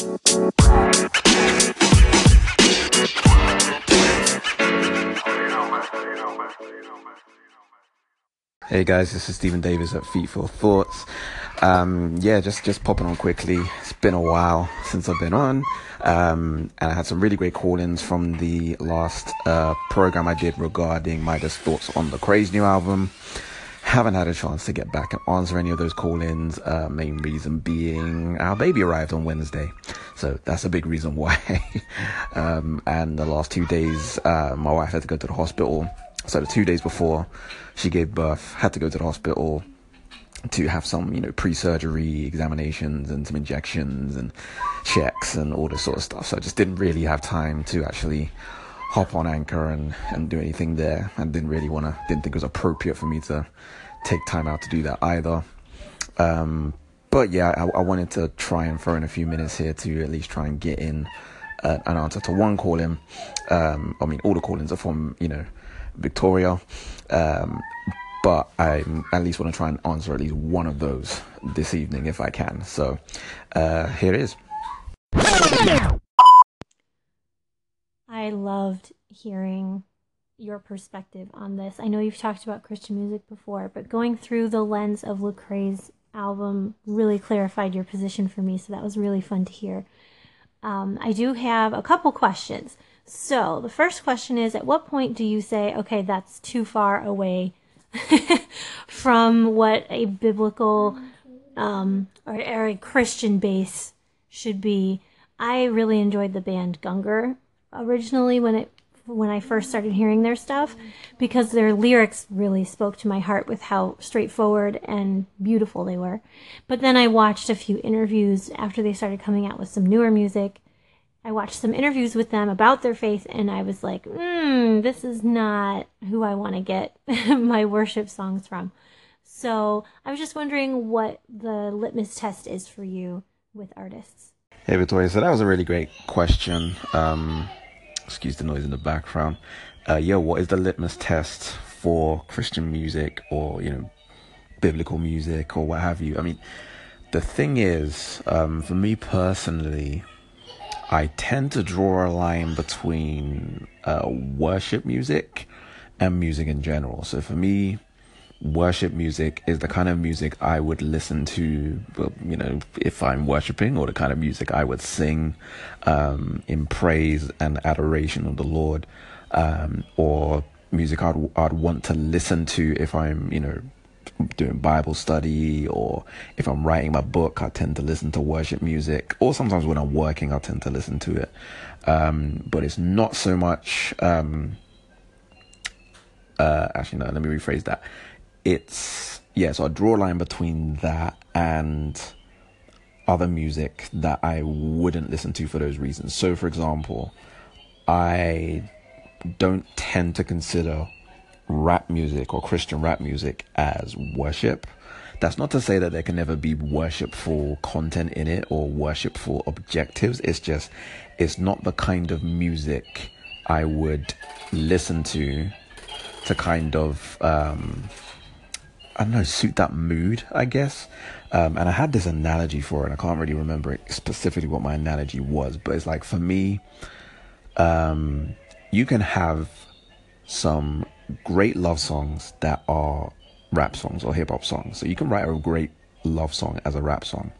Hey guys, this is Stephen Davis at Feet for Thoughts. Um, yeah, just just popping on quickly. It's been a while since I've been on, um, and I had some really great call-ins from the last uh, program I did regarding my just thoughts on Lecrae's new album. Haven't had a chance to get back and answer any of those call-ins. Uh, main reason being our baby arrived on Wednesday, so that's a big reason why. um, and the last two days, uh, my wife had to go to the hospital. So the two days before she gave birth, had to go to the hospital to have some, you know, pre-surgery examinations and some injections and checks and all this sort of stuff. So I just didn't really have time to actually hop on anchor and, and do anything there. And didn't really want to, didn't think it was appropriate for me to take time out to do that either. Um, but yeah, I, I, wanted to try and throw in a few minutes here to at least try and get in uh, an answer to one call in. Um, I mean, all the call ins are from, you know, Victoria. Um, but I at least want to try and answer at least one of those this evening if I can. So uh, here it is. I loved hearing your perspective on this. I know you've talked about Christian music before, but going through the lens of Lecrae's album really clarified your position for me, so that was really fun to hear. Um, I do have a couple questions. So the first question is At what point do you say, okay, that's too far away from what a biblical um, or, or, a Christian base should be? I really enjoyed the band Gungor originally when it when I first started hearing their stuff because their lyrics really spoke to my heart with how straightforward and beautiful they were. But then I watched a few interviews after they started coming out with some newer music I watched some interviews with them about their faith, and I was like, hmm, this is not who I want to get my worship songs from. So I was just wondering what the litmus test is for you with artists. Hey, Victoria. So that was a really great question. Um, excuse the noise in the background. Uh, yeah, what is the litmus test for Christian music or, you know, biblical music or what have you? I mean, the thing is, um, for me personally, I tend to draw a line between uh, worship music and music in general. So for me, worship music is the kind of music I would listen to, you know, if I'm worshiping, or the kind of music I would sing um, in praise and adoration of the Lord, um, or music I'd, I'd want to listen to if I'm, you know, doing Bible study or if I'm writing my book, I tend to listen to worship music. Or sometimes when I'm working, I tend to listen to it. Um, but it's not so much. Um, uh, actually, no. Let me rephrase that. It's yeah. So I draw a line between that and other music that I wouldn't listen to for those reasons. So, for example, I don't tend to consider rap music or Christian rap music as worship. That's not to say that there can never be worshipful content in it or worshipful objectives. It's just, it's not the kind of music I would listen to to kind of, um, I don't know, suit that mood, I guess. Um, and I had this analogy for it. I can't really remember specifically what my analogy was, but it's like for me, um, you can have some great love songs that are rap songs or hip hop songs. So you can write a great love song as a rap song.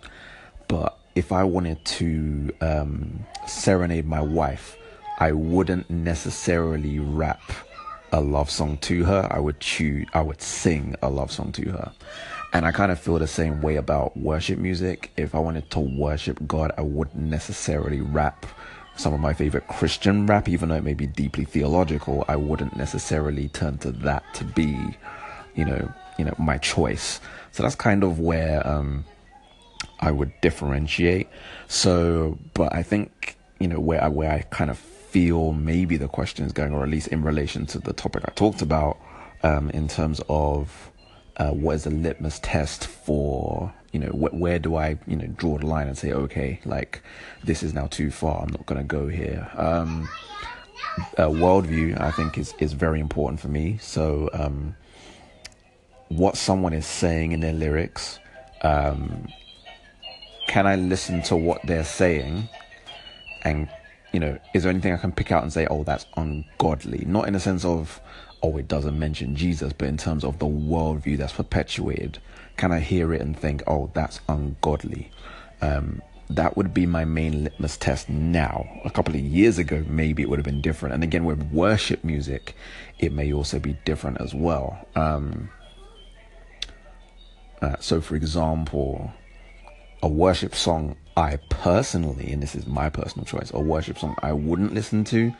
But if I wanted to um, serenade my wife, I wouldn't necessarily rap a love song to her. I would choose, I would sing a love song to her. And I kind of feel the same way about worship music. If I wanted to worship God, I wouldn't necessarily rap some of my favorite Christian rap, even though it may be deeply theological, I wouldn't necessarily turn to that to be, you know, you know, my choice. So that's kind of where um, I would differentiate. So, but I think you know where I where I kind of feel maybe the question is going, or at least in relation to the topic I talked about, um, in terms of uh, what is a litmus test for you know wh- where do I you know draw the line and say okay like this is now too far I'm not going to go here. Um, uh, worldview I think is is very important for me. So um, what someone is saying in their lyrics um, can I listen to what they're saying and you know, is there anything I can pick out and say, oh, that's ungodly? Not in the sense of, oh, it doesn't mention Jesus, but in terms of the worldview that's perpetuated. Can I hear it and think, oh, that's ungodly? Um, that would be my main litmus test now. A couple of years ago, maybe it would have been different. And again, with worship music, it may also be different as well. Um, uh, so, for example, a worship song I personally, and this is my personal choice, a worship song I wouldn't listen to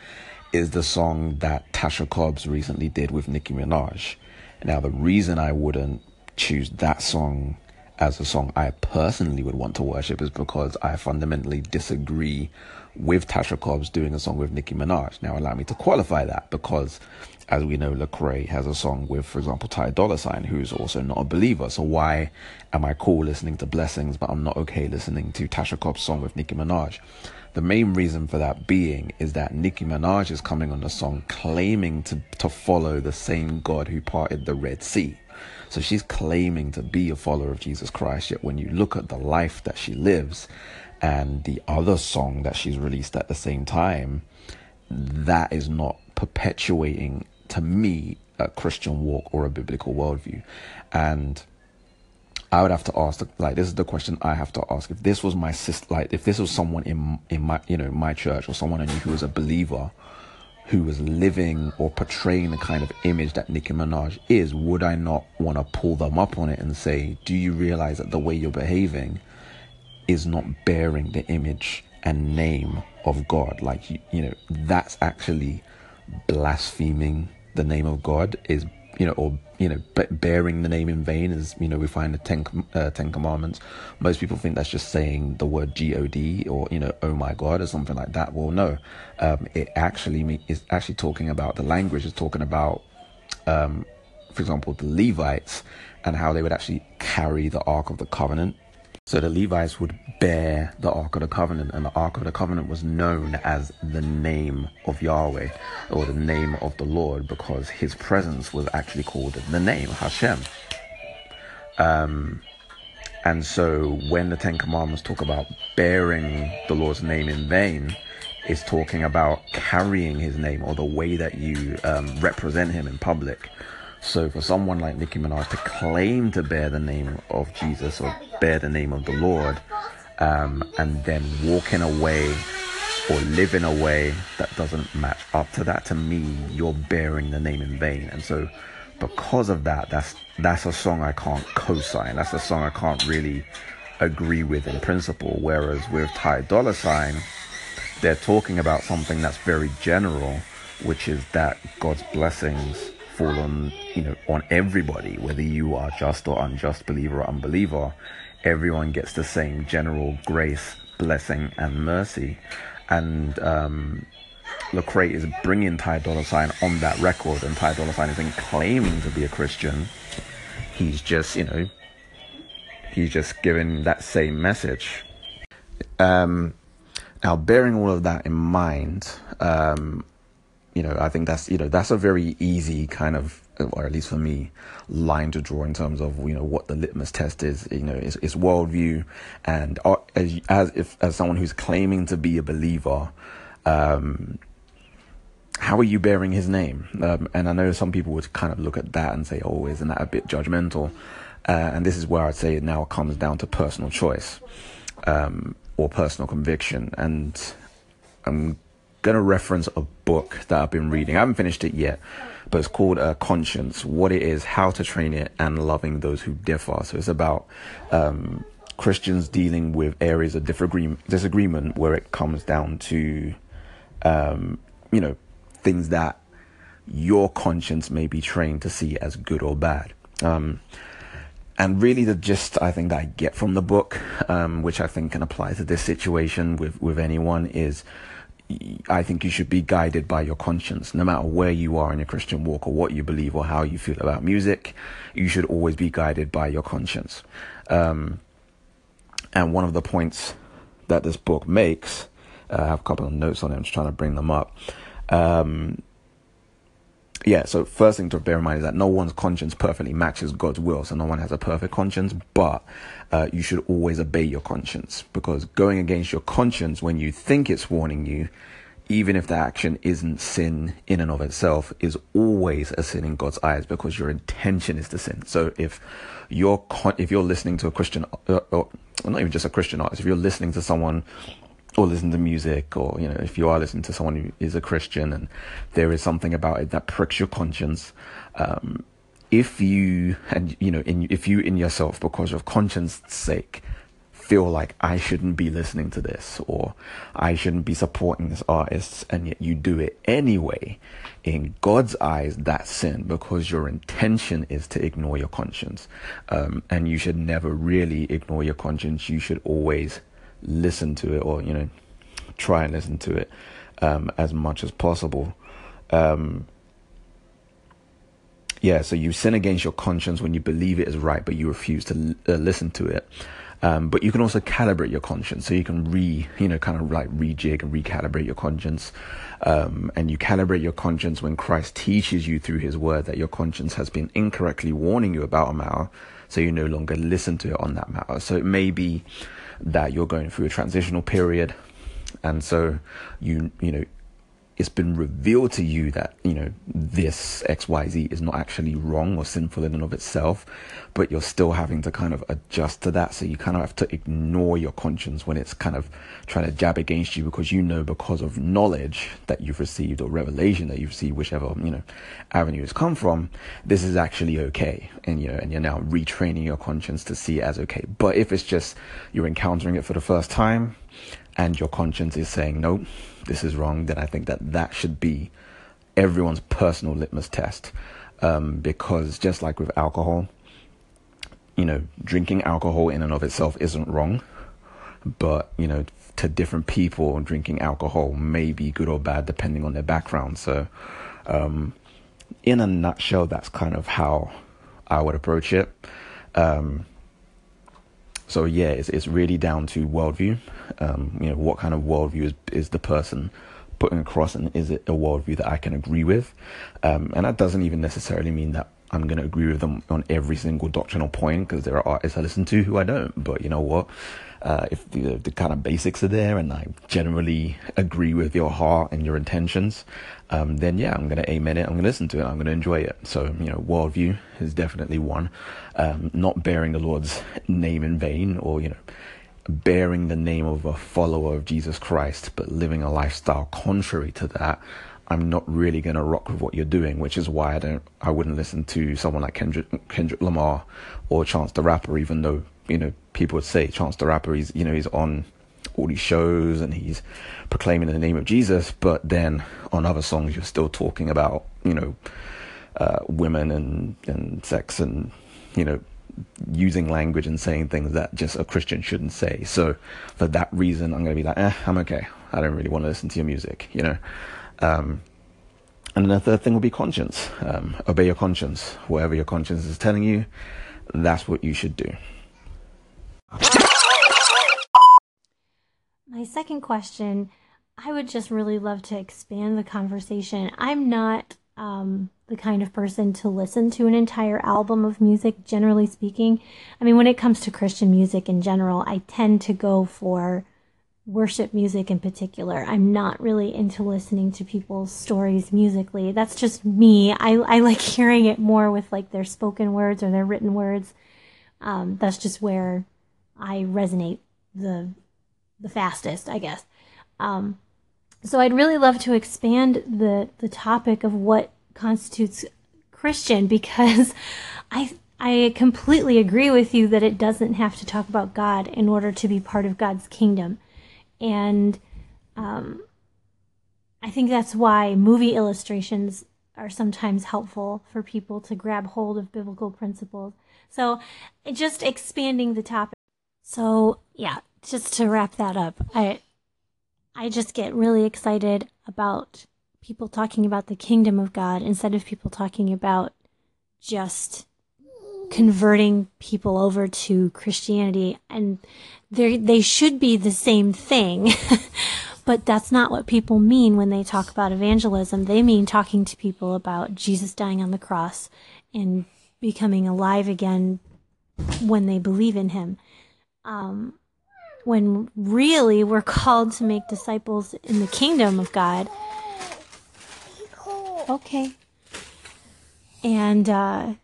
is the song that Tasha Cobbs recently did with Nicki Minaj. Now, the reason I wouldn't choose that song as a song I personally would want to worship is because I fundamentally disagree with Tasha Cobbs doing a song with Nicki Minaj. Now, allow me to qualify that because, as we know, Lecrae has a song with, for example, Ty Dolla Sign, who's also not a believer. So why am I cool listening to Blessings, but I'm not okay listening to Tasha Cobbs' song with Nicki Minaj? The main reason for that being is that Nicki Minaj is coming on the song claiming to, to follow the same God who parted the Red Sea. So she's claiming to be a follower of Jesus Christ. Yet when you look at the life that she lives and the other song that she's released at the same time, that is not perpetuating to me a Christian walk or a biblical worldview. And I would have to ask, like, this is the question I have to ask. If this was my sister, like, if this was someone in in my, you know, my church or someone I knew who was a believer, who was living or portraying the kind of image that Nicki Minaj is, would I not want to pull them up on it and say, do you realize that the way you're behaving is not bearing the image and name of God? Like, you, you know, that's actually blaspheming the name of God is you know, or you know, bearing the name in vain, as you know, we find the Ten uh, Ten Commandments. Most people think that's just saying the word God or you know, oh my God, or something like that. Well, no, um, it actually is actually talking about the language is talking about, um, for example, the Levites and how they would actually carry the Ark of the Covenant so the Levites would bear the Ark of the Covenant, and the Ark of the Covenant was known as the name of Yahweh or the name of the Lord because his presence was actually called the name Hashem. Um, and so when the Ten Commandments talk about bearing the Lord's name in vain, it's talking about carrying his name or the way that you um, represent him in public. So for someone like Nicki Minaj to claim to bear the name of Jesus or bear the name of the Lord, um, and then walk in a way or live in a way that doesn't match up to that, to me, you're bearing the name in vain. And so because of that, that's that's a song I can't co-sign. That's a song I can't really agree with in principle. Whereas with Ty Dolla Sign, they're talking about something that's very general, which is that God's blessings fall on you know on everybody whether you are just or unjust believer or unbeliever everyone gets the same general grace blessing and mercy and um Lecrae is bringing Ty Dolla Sign on that record, and Ty Dolla Sign isn't claiming to be a Christian. He's just, you know, he's just giving that same message. Um, now, bearing all of that in mind, um, you know, I think that's you know that's a very easy kind of, or at least for me, line to draw in terms of you know what the litmus test is. You know, it's, it's worldview, and uh, as as if as someone who's claiming to be a believer, um, how are you bearing His name? Um, and I know some people would kind of look at that and say, "Oh, isn't that a bit judgmental?" Uh, and this is where I'd say it now comes down to personal choice um, or personal conviction, and I'm going to reference a book that I've been reading. I haven't finished it yet, but it's called uh, Conscience What It Is, How to Train It, and Loving Those Who Differ. So it's about um, Christians dealing with areas of disagreement where it comes down to, um, you know, things that your conscience may be trained to see as good or bad. Um, and really, the gist I think that I get from the book, um, which I think can apply to this situation with, with anyone, is I think you should be guided by your conscience, no matter where you are in your Christian walk or what you believe or how you feel about music. You should always be guided by your conscience. Um, and one of the points that this book makes, uh, I have a couple of notes on it. I'm just trying to bring them up. Um, yeah, so first thing to bear in mind is that no one's conscience perfectly matches God's will. So no one has a perfect conscience, but uh, you should always obey your conscience because going against your conscience when you think it's warning you, even if the action isn't sin in and of itself, is always a sin in God's eyes because your intention is to sin. So if you're con- if you're listening to a Christian, uh, or not even just a Christian artist, if you're listening to someone or listen to music or you know if you are listening to someone who is a christian and there is something about it that pricks your conscience um, if you and you know in, if you in yourself because of conscience sake feel like i shouldn't be listening to this or i shouldn't be supporting this artist and yet you do it anyway in god's eyes that's sin because your intention is to ignore your conscience. Um, and you should never really ignore your conscience. You should always listen to it or you know try and listen to it um, as much as possible. Um, yeah, so you sin against your conscience when you believe it is right, but you refuse to uh, listen to it. Um, but you can also calibrate your conscience, so you can re, you know, kind of like rejig and recalibrate your conscience. Um, and you calibrate your conscience when Christ teaches you through His Word that your conscience has been incorrectly warning you about a matter, so you no longer listen to it on that matter. So it may be that you're going through a transitional period and so you you know it's been revealed to you that you know this xyz is not actually wrong or sinful in and of itself but you're still having to kind of adjust to that. So you kind of have to ignore your conscience when it's kind of trying to jab against you because you know because of knowledge that you've received or revelation that you've received whichever you know avenue has come from this is actually okay. And you know and you're now retraining your conscience to see it as okay. But if it's just you're encountering it for the first time and your conscience is saying, no, this is wrong, then I think that that should be everyone's personal litmus test. Um, because just like with alcohol, you know, drinking alcohol in and of itself isn't wrong, but, you know, to different people, drinking alcohol may be good or bad depending on their background. So, um, in a nutshell, that's kind of how I would approach it. Um, so yeah, it's it's really down to worldview. Um, you know, what kind of worldview is is the person putting across, and is it a worldview that I can agree with? Um, and that doesn't even necessarily mean that I'm going to agree with them on every single doctrinal point because there are artists I listen to who I don't. But you know what? Uh, if the, the kind of basics are there and I generally agree with your heart and your intentions, um, then yeah, I'm going to amen it. I'm going to listen to it. I'm going to enjoy it. So, you know, worldview is definitely one. Um, not bearing the Lord's name in vain or, you know, bearing the name of a follower of Jesus Christ, but living a lifestyle contrary to that. I'm not really going to rock with what you're doing, which is why I don't, I wouldn't listen to someone like Kendrick, Kendrick Lamar or Chance the Rapper, even though, you know, people would say Chance the Rapper, he's, you know, he's on all these shows and he's proclaiming in the name of Jesus, but then on other songs you're still talking about, you know, uh, women and, and sex and, you know, using language and saying things that just a Christian shouldn't say. So for that reason, I'm going to be like, eh, I'm okay. I don't really want to listen to your music, you know. Um, and the third thing will be conscience. Um, obey your conscience. Whatever your conscience is telling you, that's what you should do. My second question I would just really love to expand the conversation. I'm not um, the kind of person to listen to an entire album of music, generally speaking. I mean, when it comes to Christian music in general, I tend to go for worship music in particular. I'm not really into listening to people's stories musically. That's just me. I, I like hearing it more with like their spoken words or their written words. Um, that's just where I resonate the the fastest, I guess. Um, so I'd really love to expand the the topic of what constitutes Christian because I I completely agree with you that it doesn't have to talk about God in order to be part of God's kingdom. And um, I think that's why movie illustrations are sometimes helpful for people to grab hold of biblical principles. So, just expanding the topic. So, yeah, just to wrap that up, I I just get really excited about people talking about the kingdom of God instead of people talking about just converting people over to Christianity and they they should be the same thing but that's not what people mean when they talk about evangelism. They mean talking to people about Jesus dying on the cross and becoming alive again when they believe in him. Um, when really we're called to make disciples in the kingdom of God. Okay. And uh,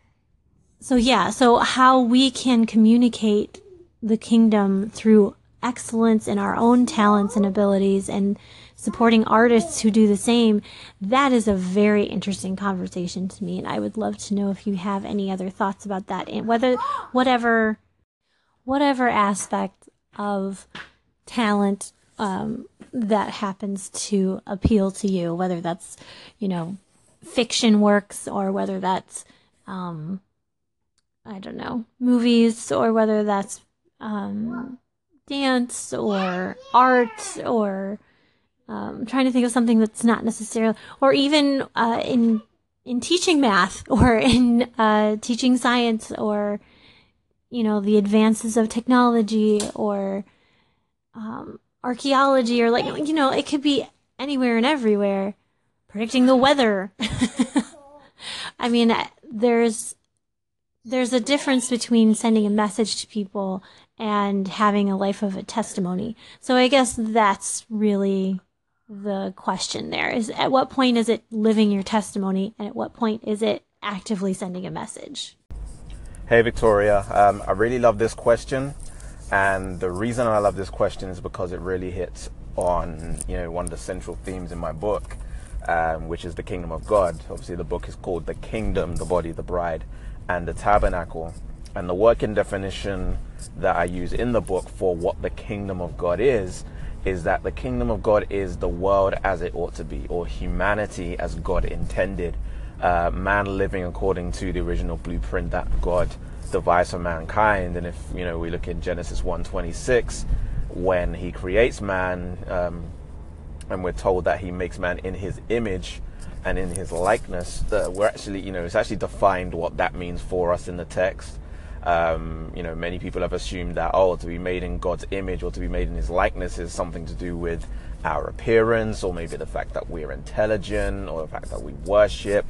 so, yeah, so how we can communicate the kingdom through excellence in our own talents and abilities and supporting artists who do the same, that is a very interesting conversation to me. And I would love to know if you have any other thoughts about that and whether, whatever, whatever aspect of talent um, that happens to appeal to you, whether that's, you know, fiction works or whether that's, um, I don't know, movies or whether that's um, dance or art or um, trying to think of something that's not necessarily, or even uh, in in teaching math or in uh, teaching science or you know the advances of technology or um, archaeology or like you know it could be anywhere and everywhere predicting the weather. I mean there's there's a difference between sending a message to people and having a life of a testimony. So i guess that's really the question there is at what point is it living your testimony and at what point is it actively sending a message? Hey victoria. Um, i really love this question and the reason I love this question is because it really hits on you know one of the central themes in my book, um, which is the kingdom of God. Obviously, the book is called the kingdom, the body, the bride, and the tabernacle. And the working definition that I use in the book for what the kingdom of God is is that the kingdom of God is the world as it ought to be, or humanity as God intended, uh, man living according to the original blueprint that God devised for mankind. And if you know we look in Genesis 1:26, when He creates man, um, and we're told that He makes man in His image and in His likeness, uh, we're actually you know it's actually defined what that means for us in the text. Um, you know, many people have assumed that oh, to be made in God's image or to be made in His likeness is something to do with our appearance, or maybe the fact that we're intelligent, or the fact that we worship.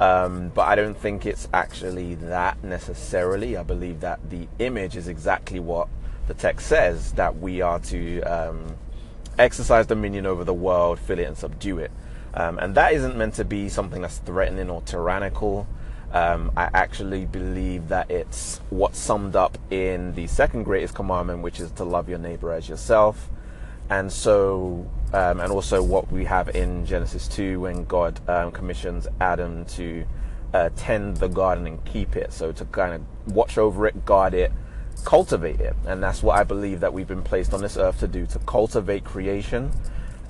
Um, but I don't think it's actually that necessarily. I believe that the image is exactly what the text says that we are to um, exercise dominion over the world, fill it, and subdue it. Um, and that isn't meant to be something that's threatening or tyrannical. Um, I actually believe that it's what's summed up in the second greatest commandment, which is to love your neighbor as yourself. And so, um, and also what we have in Genesis 2 when God um, commissions Adam to uh, tend the garden and keep it. So to kind of watch over it, guard it, cultivate it. And that's what I believe that we've been placed on this earth to do to cultivate creation,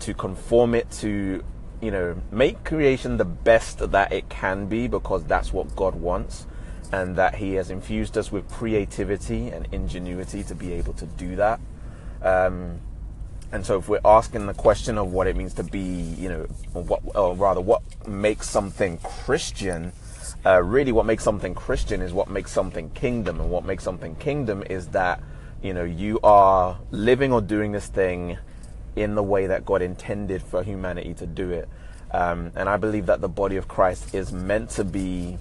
to conform it to, you know, make creation the best that it can be because that's what God wants. And that He has infused us with creativity and ingenuity to be able to do that. Um, and so, if we're asking the question of what it means to be, you know, what, or rather, what makes something Christian, uh, really, what makes something Christian is what makes something kingdom. And what makes something kingdom is that, you know, you are living or doing this thing in the way that God intended for humanity to do it. Um, and I believe that the body of Christ is meant to be,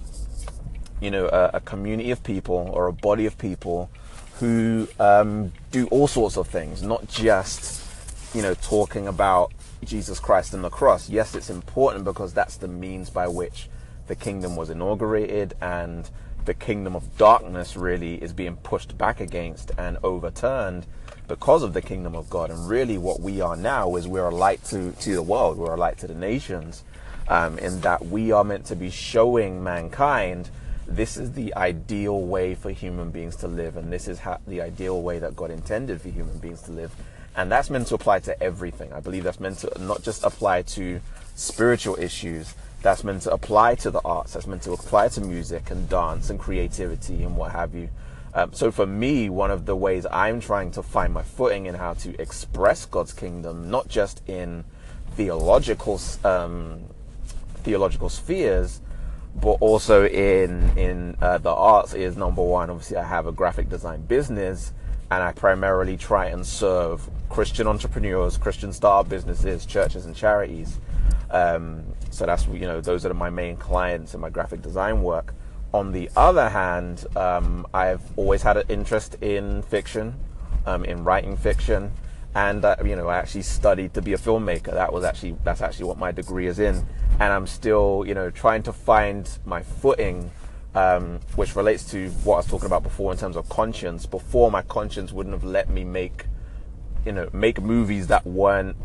you know, a, a community of people or a body of people who um, do all sorts of things, not just you know, talking about Jesus Christ and the cross. Yes, it's important because that's the means by which the kingdom was inaugurated and the kingdom of darkness really is being pushed back against and overturned because of the kingdom of God. And really, what we are now is we're a light to, to the world, we're a light to the nations, um, in that we are meant to be showing mankind this is the ideal way for human beings to live, and this is how, the ideal way that God intended for human beings to live. And that's meant to apply to everything. I believe that's meant to not just apply to spiritual issues, that's meant to apply to the arts, that's meant to apply to music and dance and creativity and what have you. Um, so for me, one of the ways I'm trying to find my footing in how to express God's kingdom, not just in theological um, theological spheres, but also in in uh, the arts, is number one. Obviously, I have a graphic design business, and I primarily try and serve Christian entrepreneurs, Christian startup businesses, churches, and charities. Um, so that's you know those are my main clients in my graphic design work. On the other hand, um, I've always had an interest in fiction, um, in writing fiction, and uh, you know I actually studied to be a filmmaker. That was actually that's actually what my degree is in, and I'm still you know trying to find my footing um, which relates to what I was talking about before in terms of conscience. Before, my conscience wouldn't have let me make, you know, make movies that weren't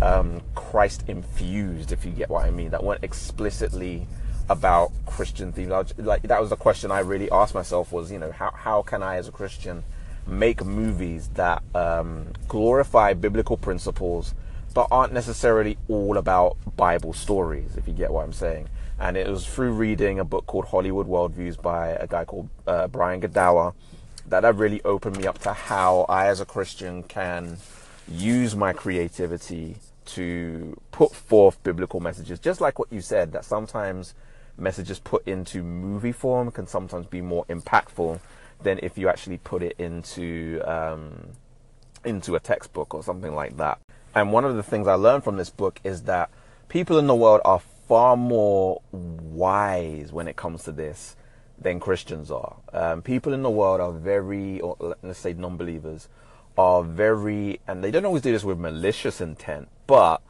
um, Christ infused, if you get what I mean, that weren't explicitly about Christian themes. like that was the question I really asked myself: was you know, how how can I, as a Christian, make movies that um, glorify biblical principles, but aren't necessarily all about Bible stories, if you get what I'm saying and it was through reading a book called Hollywood Worldviews by a guy called uh, Brian Godawa that that really opened me up to how I, as a Christian, can use my creativity to put forth biblical messages. Just like what you said, that sometimes messages put into movie form can sometimes be more impactful than if you actually put it into um, into a textbook or something like that. And one of the things I learned from this book is that people in the world are far more wise when it comes to this than Christians are. Um, people in the world are very, or let's say non-believers, are very, and they don't always do this with malicious intent, but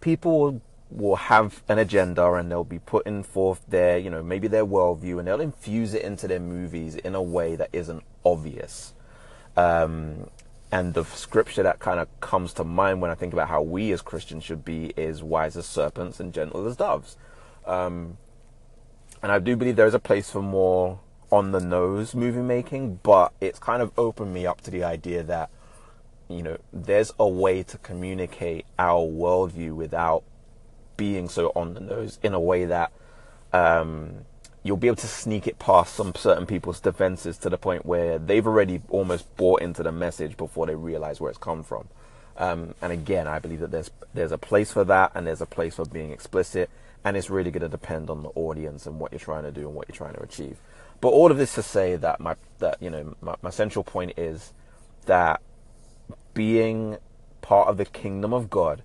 people will have an agenda and they'll be putting forth their, you know, maybe their worldview and they'll infuse it into their movies in a way that isn't obvious. Um, and the scripture that kind of comes to mind when I think about how we as Christians should be is wise as serpents and gentle as doves. Um, and I do believe there is a place for more on the nose movie making, but it's kind of opened me up to the idea that, you know, there's a way to communicate our worldview without being so on the nose in a way that um, you'll be able to sneak it past some certain people's defenses to the point where they've already almost bought into the message before they realize where it's come from. Um, and again, I believe that there's there's a place for that, and there's a place for being explicit, and it's really going to depend on the audience and what you're trying to do and what you're trying to achieve. But all of this to say that my that you know my, my central point is that being part of the kingdom of God,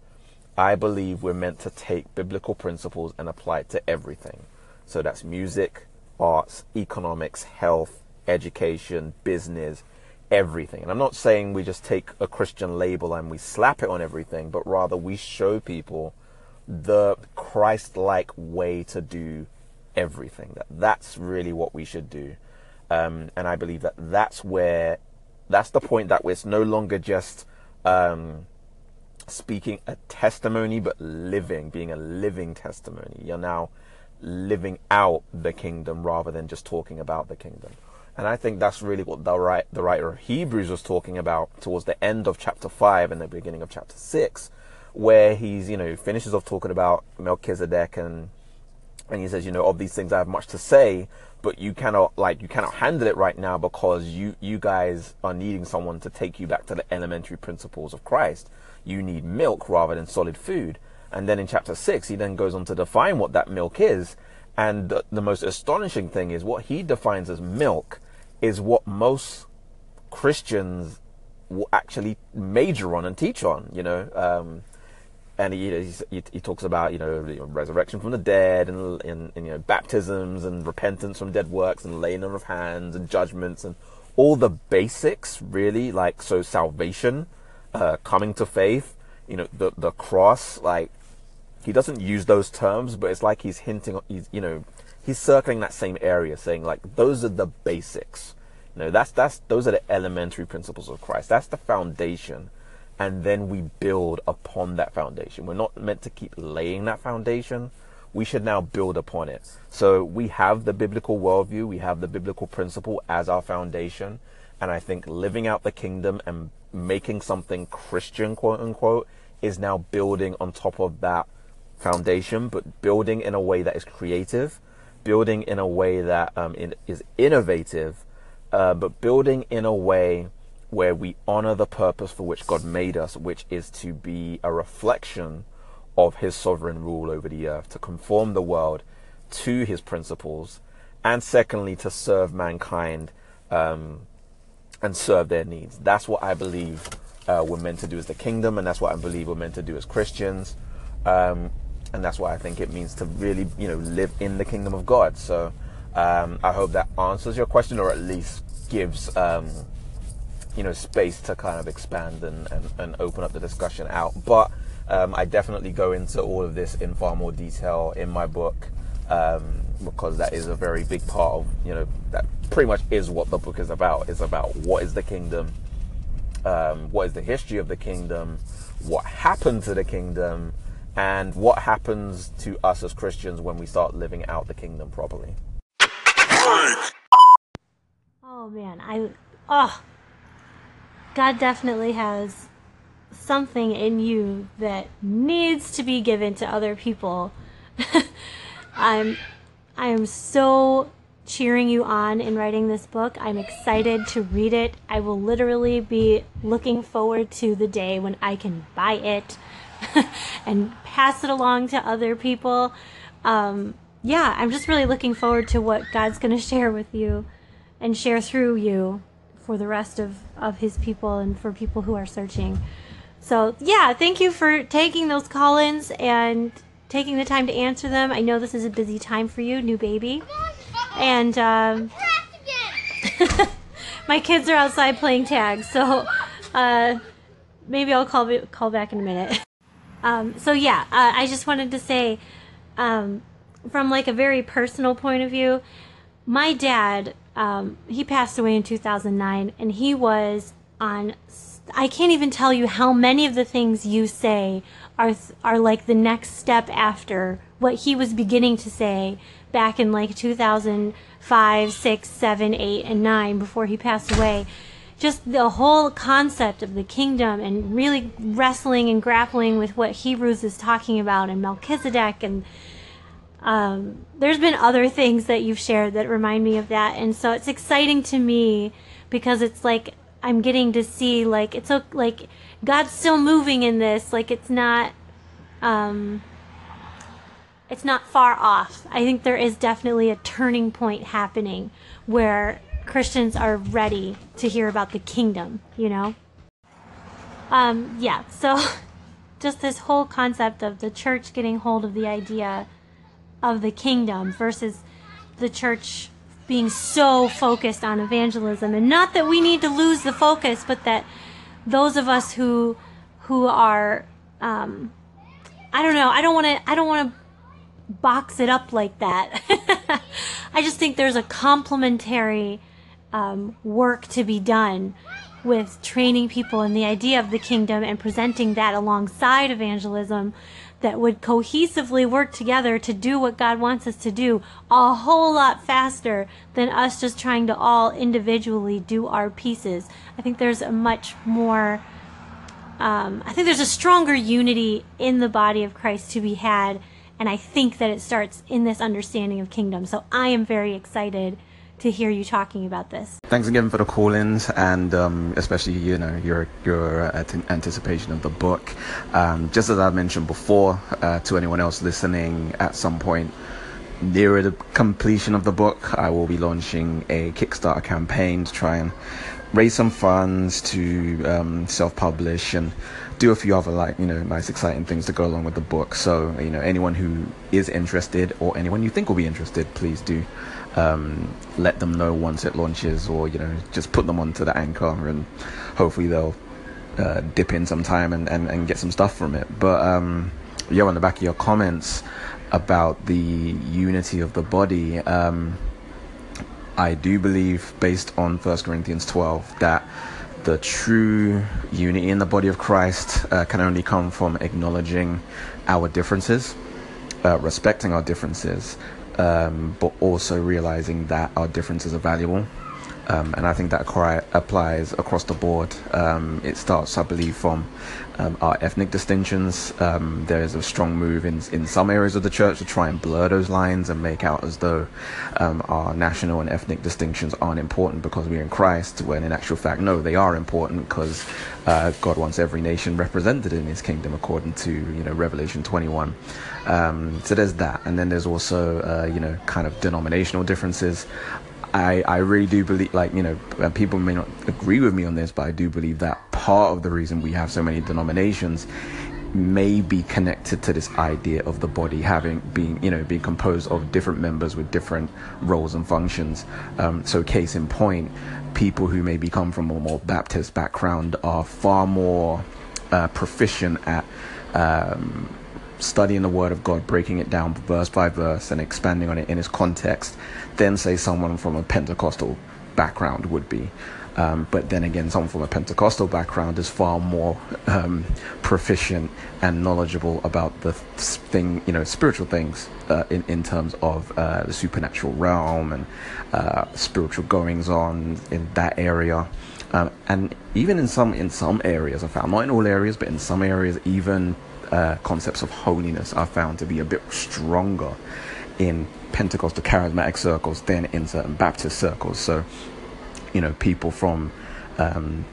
I believe we're meant to take biblical principles and apply it to everything. So that's music, arts, economics, health, education, business, everything. And I'm not saying we just take a Christian label and we slap it on everything, but rather we show people the Christ like way to do everything. That that's really what we should do. Um, and I believe that that's where that's the point that it's no longer just um, speaking a testimony, but living, being a living testimony. You're now living out the kingdom rather than just talking about the kingdom. And I think that's really what the, right, the writer of Hebrews was talking about towards the end of chapter 5 and the beginning of chapter 6, where he's, you know, finishes off talking about Melchizedek and and he says, you know, of these things I have much to say, but you cannot like you cannot handle it right now because you you guys are needing someone to take you back to the elementary principles of Christ. You need milk rather than solid food. And then in chapter 6, he then goes on to define what that milk is. And the, the most astonishing thing is what he defines as milk is what most Christians will actually major on and teach on, you know. Um, and he, he, he talks about you know resurrection from the dead and, and, and, you know baptisms and repentance from dead works and laying on of hands and judgments and all the basics really like so salvation, uh, coming to faith, you know the the cross like he doesn't use those terms, but it's like he's hinting, he's, you know, he's circling that same area, saying like those are the basics. You know, that's that's those are the elementary principles of Christ. That's the foundation, and then we build upon that foundation. We're not meant to keep laying that foundation. We should now build upon it. So we have the biblical worldview, we have the biblical principle as our foundation, and I think living out the kingdom and making something Christian, quote unquote, is now building on top of that foundation, but building in a way that is creative, building in a way that um, is innovative, uh, but building in a way where we honor the purpose for which God made us, which is to be a reflection of His sovereign rule over the earth, to conform the world to His principles, and secondly, to serve mankind um, and serve their needs. That's what I believe uh, we're meant to do as the kingdom, and that's what I believe we're meant to do as Christians. Um, and that's what I think it means to really, you know, live in the kingdom of God. So um, I hope that answers your question, or at least gives um, you know space to kind of expand and, and, and open up the discussion out. But um, I definitely go into all of this in far more detail in my book um, because that is a very big part of you know that pretty much is what the book is about. It's about what is the kingdom, um, what is the history of the kingdom, what happened to the kingdom, and what happens to us as Christians when we start living out the kingdom properly. Oh man, I oh God definitely has something in you that needs to be given to other people. I'm I am so cheering you on in writing this book. I'm excited to read it. I will literally be looking forward to the day when I can buy it and pass it along to other people. Um, yeah, I'm just really looking forward to what God's going to share with you and share through you for the rest of, of his people and for people who are searching. So, yeah, thank you for taking those call ins and taking the time to answer them. I know this is a busy time for you, new baby. And um, my kids are outside playing tag, so uh, maybe I'll call, call back in a minute. Um, so, yeah, uh, I just wanted to say um, from like a very personal point of view, my dad, um, he passed away in 2009, and he was on. I can't even tell you how many of the things you say are are like the next step after what he was beginning to say back in like 2005, 6, 7, 8, and 9 before he passed away. Just the whole concept of the kingdom and really wrestling and grappling with what Hebrews is talking about and Melchizedek and um, there's been other things that you've shared that remind me of that, and so it's exciting to me because it's like I'm getting to see like it's like God's still moving in this. Like it's not, um, it's not far off. I think there is definitely a turning point happening where Christians are ready to hear about the kingdom. You know. Um, yeah. So, just this whole concept of the church getting hold of the idea of the kingdom versus the church being so focused on evangelism. And not that we need to lose the focus but that those of us who who are um, I don't know I don't want to I don't want to box it up like that. I just think there's a complementary um, work to be done with training people in the idea of the kingdom and presenting that alongside evangelism that would cohesively work together to do what God wants us to do a whole lot faster than us just trying to all individually do our pieces. I think there's a much more, um, I think there's a stronger unity in the body of Christ to be had. And I think that it starts in this understanding of kingdom. So I am very excited to hear you talking about this. Thanks again for the call-ins and um, especially you know your your uh, anticipation of the book. Um, just as I mentioned before, uh, to anyone else listening, at some point nearer the completion of the book, I will be launching a Kickstarter campaign to try and raise some funds to um, self-publish and do a few other like you know nice exciting things to go along with the book so you know anyone who is interested or anyone you think will be interested please do um, let them know once it launches, or you know, just put them onto the anchor, and hopefully they'll uh, dip in some time and, and, and get some stuff from it. But um, yeah, on the back of your comments about the unity of the body, um, I do believe, based on First Corinthians 12, that the true unity in the body of Christ uh, can only come from acknowledging our differences, uh, respecting our differences, um, but also realizing that our differences are valuable. Um, and I think that applies across the board. Um, it starts, I believe, from um, our ethnic distinctions. Um, there is a strong move in in some areas of the church to try and blur those lines and make out as though um, our national and ethnic distinctions aren't important because we're in Christ. When in actual fact, no, they are important because uh, God wants every nation represented in His kingdom, according to you know Revelation 21. Um, so there's that, and then there's also uh, you know kind of denominational differences. I, I really do believe, like, you know, people may not agree with me on this, but I do believe that part of the reason we have so many denominations may be connected to this idea of the body having being you know being composed of different members with different roles and functions. Um, so case in point people who maybe come from a more baptist background are far more uh, proficient at um, studying the word of god breaking it down verse by verse and expanding on it in its context than say someone from a pentecostal background would be um, but then again, someone from a Pentecostal background is far more um, proficient and knowledgeable about the thing, you know, spiritual things uh, in in terms of uh, the supernatural realm and uh, spiritual goings on in that area. Um, and even in some in some areas, I found not in all areas, but in some areas, even uh, concepts of holiness are found to be a bit stronger in Pentecostal charismatic circles than in certain Baptist circles. So you know people from um,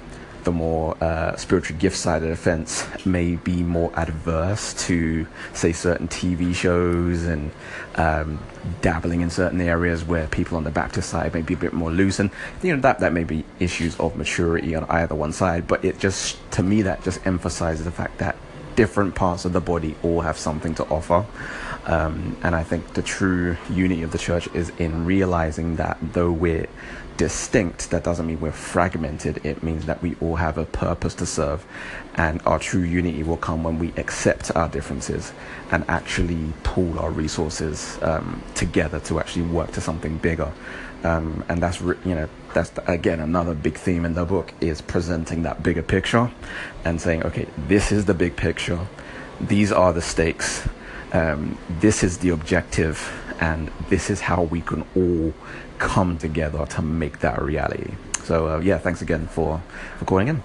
the more uh, spiritual gift side of the fence may be more adverse to, say, certain TV shows and um, dabbling in certain areas where people on the Baptist side may be a bit more loose. And, you know, that, that may be issues of maturity on either one side. But it just, to me, that just emphasizes the fact that different parts of the body all have something to offer. Um, and I think the true unity of the church is in realizing that though we're distinct, that doesn't mean we're fragmented. It means that we all have a purpose to serve. And our true unity will come when we accept our differences and actually pool our resources um, together to actually work to something bigger. Um, and that's, you know, that's again another big theme in the book is presenting that bigger picture and saying, okay, this is the big picture. These are the stakes. Um, this is the objective and this is how we can all come together to make that a reality. So uh, yeah, thanks again for for calling in.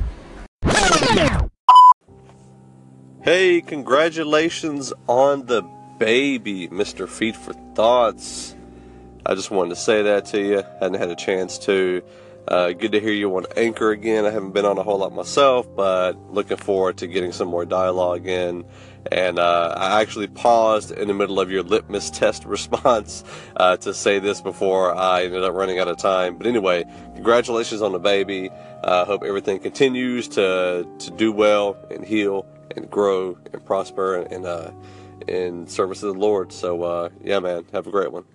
Hey, congratulations on the baby, Mr. Feed for Thoughts. I just wanted to say that to you. I Hadn't had a chance to. Uh, good to hear you on Anchor again. I haven't been on a whole lot myself, but looking forward to getting some more dialogue in and uh, I actually paused in the middle of your litmus test response uh, to say this before I ended up running out of time. But anyway, congratulations on the baby. I uh, hope everything continues to to do well and heal and grow and prosper and, uh, in service of the Lord. So uh, yeah, man, have a great one.